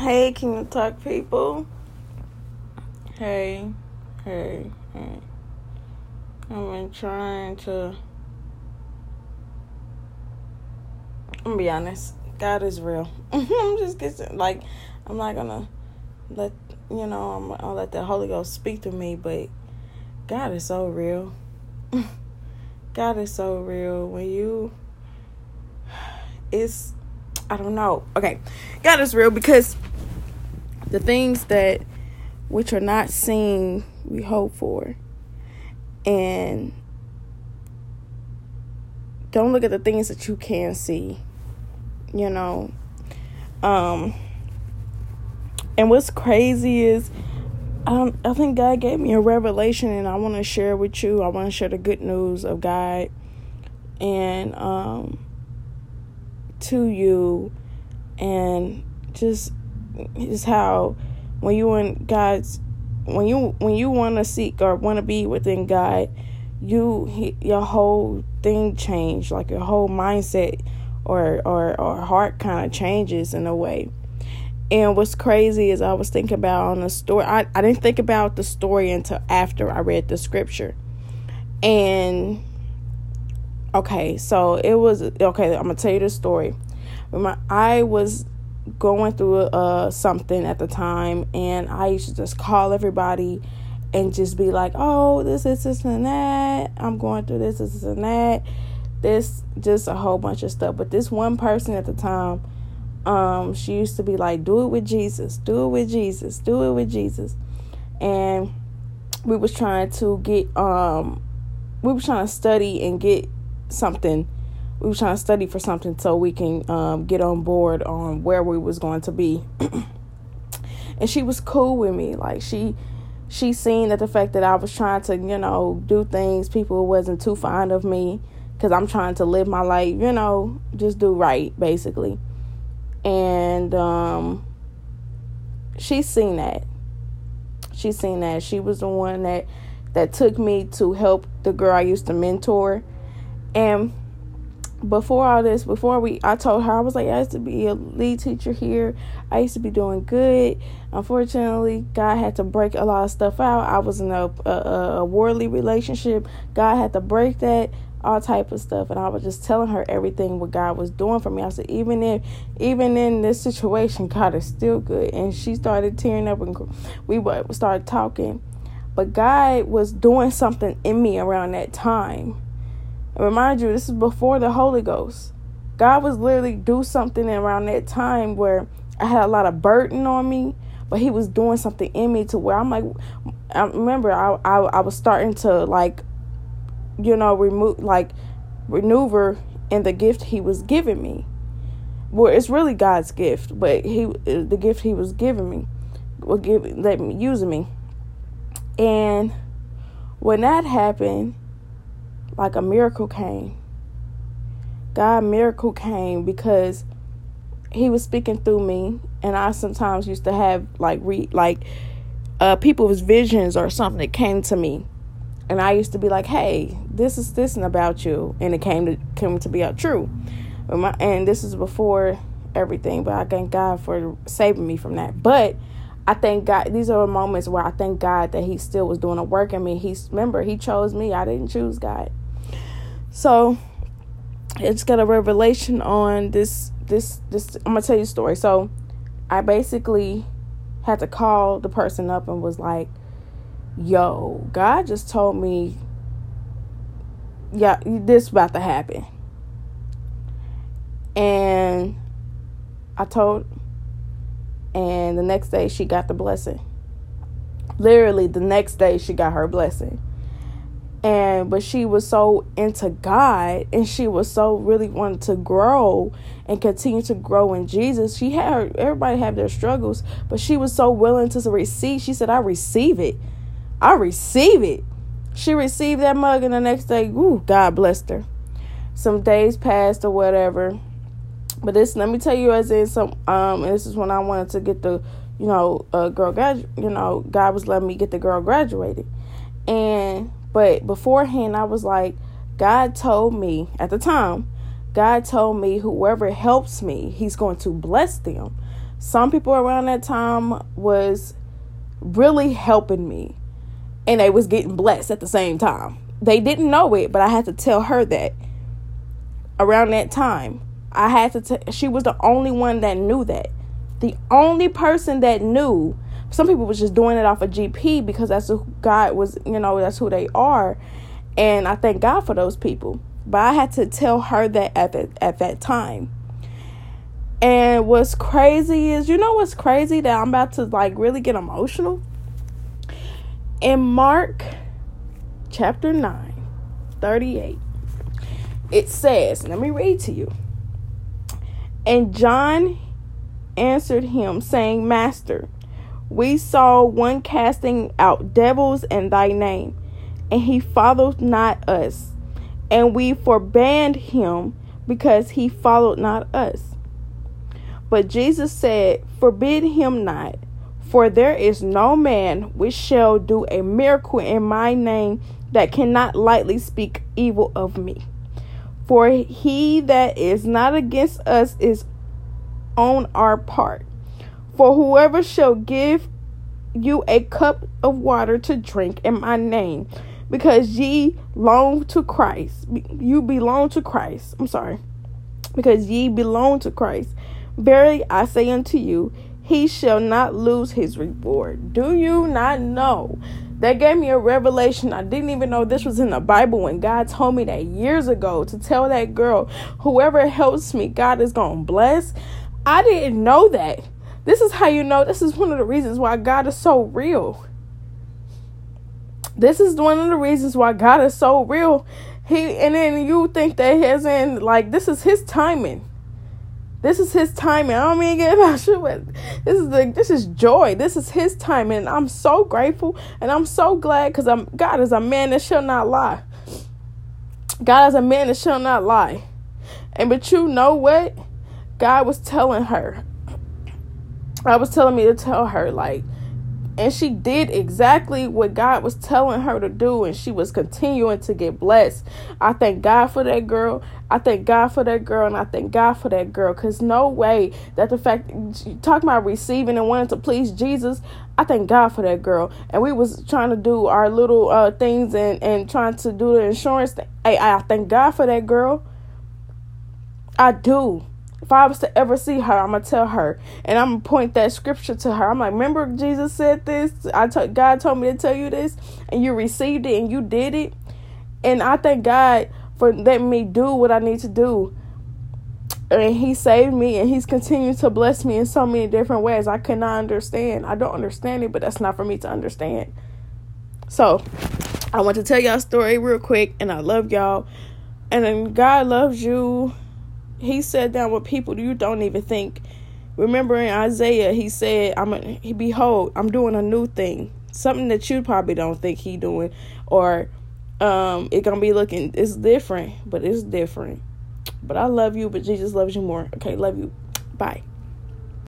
Hey, Kingdom Talk people. Hey, hey, hey. I've been trying to. I'm gonna be honest. God is real. I'm just getting like, I'm not gonna let you know. I'm, I'll let the Holy Ghost speak to me, but God is so real. God is so real. When you, it's, I don't know. Okay, God is real because the things that which are not seen, we hope for, and don't look at the things that you can see. You know, um, and what's crazy is um, I think God gave me a revelation, and I want to share with you. I want to share the good news of God, and um, to you, and just just how when you in God's when you when you want to seek or want to be within God, you your whole thing change, like your whole mindset or or or heart kind of changes in a way and what's crazy is I was thinking about on the story. I, I didn't think about the story until after I read the scripture. And okay, so it was okay. I'm gonna tell you the story. I was going through uh something at the time, and I used to just call everybody and just be like, "Oh, this is this and that. I'm going through this, this and that. This just a whole bunch of stuff." But this one person at the time um, she used to be like, "Do it with Jesus, do it with Jesus, do it with Jesus," and we was trying to get um, we were trying to study and get something. We were trying to study for something so we can um, get on board on where we was going to be. and she was cool with me, like she she seen that the fact that I was trying to, you know, do things, people wasn't too fond of me because I'm trying to live my life, you know, just do right, basically and um, she's seen that. She's seen that. She was the one that that took me to help the girl I used to mentor, and before all this, before we, I told her I was like, I used to be a lead teacher here. I used to be doing good. Unfortunately, God had to break a lot of stuff out. I was in a a, a worldly relationship. God had to break that all type of stuff and i was just telling her everything what god was doing for me i said even if even in this situation god is still good and she started tearing up and we started talking but god was doing something in me around that time and remind you this is before the holy ghost god was literally do something around that time where i had a lot of burden on me but he was doing something in me to where i'm like i remember i i, I was starting to like you know, remove like maneuver in the gift he was giving me. Well, it's really God's gift, but he the gift he was giving me, give let me using me. And when that happened, like a miracle came. God miracle came because he was speaking through me and I sometimes used to have like re like uh people's visions or something that came to me and I used to be like, "Hey, this is this and about you," and it came to came to be true. And this is before everything, but I thank God for saving me from that. But I thank God. These are moments where I thank God that He still was doing a work in me. He's remember He chose me. I didn't choose God. So it's got a revelation on this. This this. I'm gonna tell you a story. So I basically had to call the person up and was like yo, God just told me, yeah, this about to happen. And I told, and the next day she got the blessing. Literally, the next day she got her blessing. And but she was so into God and she was so really wanted to grow and continue to grow in Jesus. She had her, everybody have their struggles, but she was so willing to receive. She said, I receive it. I receive it. She received that mug, and the next day, ooh, God blessed her. Some days passed or whatever. But this, let me tell you, as in some, um, this is when I wanted to get the, you know, uh, girl grad, you know, God was letting me get the girl graduated, and but beforehand, I was like, God told me at the time, God told me whoever helps me, He's going to bless them. some people around that time was really helping me and they was getting blessed at the same time. They didn't know it, but I had to tell her that around that time. I had to t- she was the only one that knew that. The only person that knew. Some people was just doing it off of GP because that's who God was, you know, that's who they are. And I thank God for those people. But I had to tell her that at the, at that time. And what's crazy is, you know what's crazy that I'm about to like really get emotional? In Mark chapter 9, 38, it says, let me read to you. And John answered him, saying, Master, we saw one casting out devils in thy name, and he followed not us. And we forbade him because he followed not us. But Jesus said, Forbid him not, for there is no man which shall do a miracle in my name that cannot lightly speak evil of me. For he that is not against us is on our part. For whoever shall give you a cup of water to drink in my name, because ye belong to Christ, you belong to Christ. I'm sorry, because ye belong to Christ. Verily I say unto you, he shall not lose his reward. Do you not know? That gave me a revelation. I didn't even know this was in the Bible when God told me that years ago to tell that girl, whoever helps me, God is going to bless. I didn't know that. This is how you know this is one of the reasons why God is so real. This is one of the reasons why God is so real. He and then you think that his in like this is his timing. This is his timing. I don't mean get about you, but this is the this is joy. This is his timing. And I'm so grateful and I'm so glad because I'm God is a man that shall not lie. God is a man that shall not lie. And but you know what? God was telling her. I was telling me to tell her like and she did exactly what God was telling her to do, and she was continuing to get blessed. I thank God for that girl. I thank God for that girl, and I thank God for that girl. Cause no way that the fact talking about receiving and wanting to please Jesus, I thank God for that girl. And we was trying to do our little uh, things and and trying to do the insurance thing. Hey, I thank God for that girl. I do if I was to ever see her, I'm gonna tell her, and I'm gonna point that scripture to her. I'm like, remember Jesus said this? I t- God told me to tell you this, and you received it and you did it, and I thank God for letting me do what I need to do. And he saved me, and he's continuing to bless me in so many different ways. I cannot understand. I don't understand it, but that's not for me to understand. So, I want to tell y'all a story real quick, and I love y'all. And God loves you he sat down with people you don't even think. Remember in Isaiah, he said, "I'm a, behold, I'm doing a new thing, something that you probably don't think he doing, or um, it gonna be looking. It's different, but it's different. But I love you, but Jesus loves you more. Okay, love you. Bye."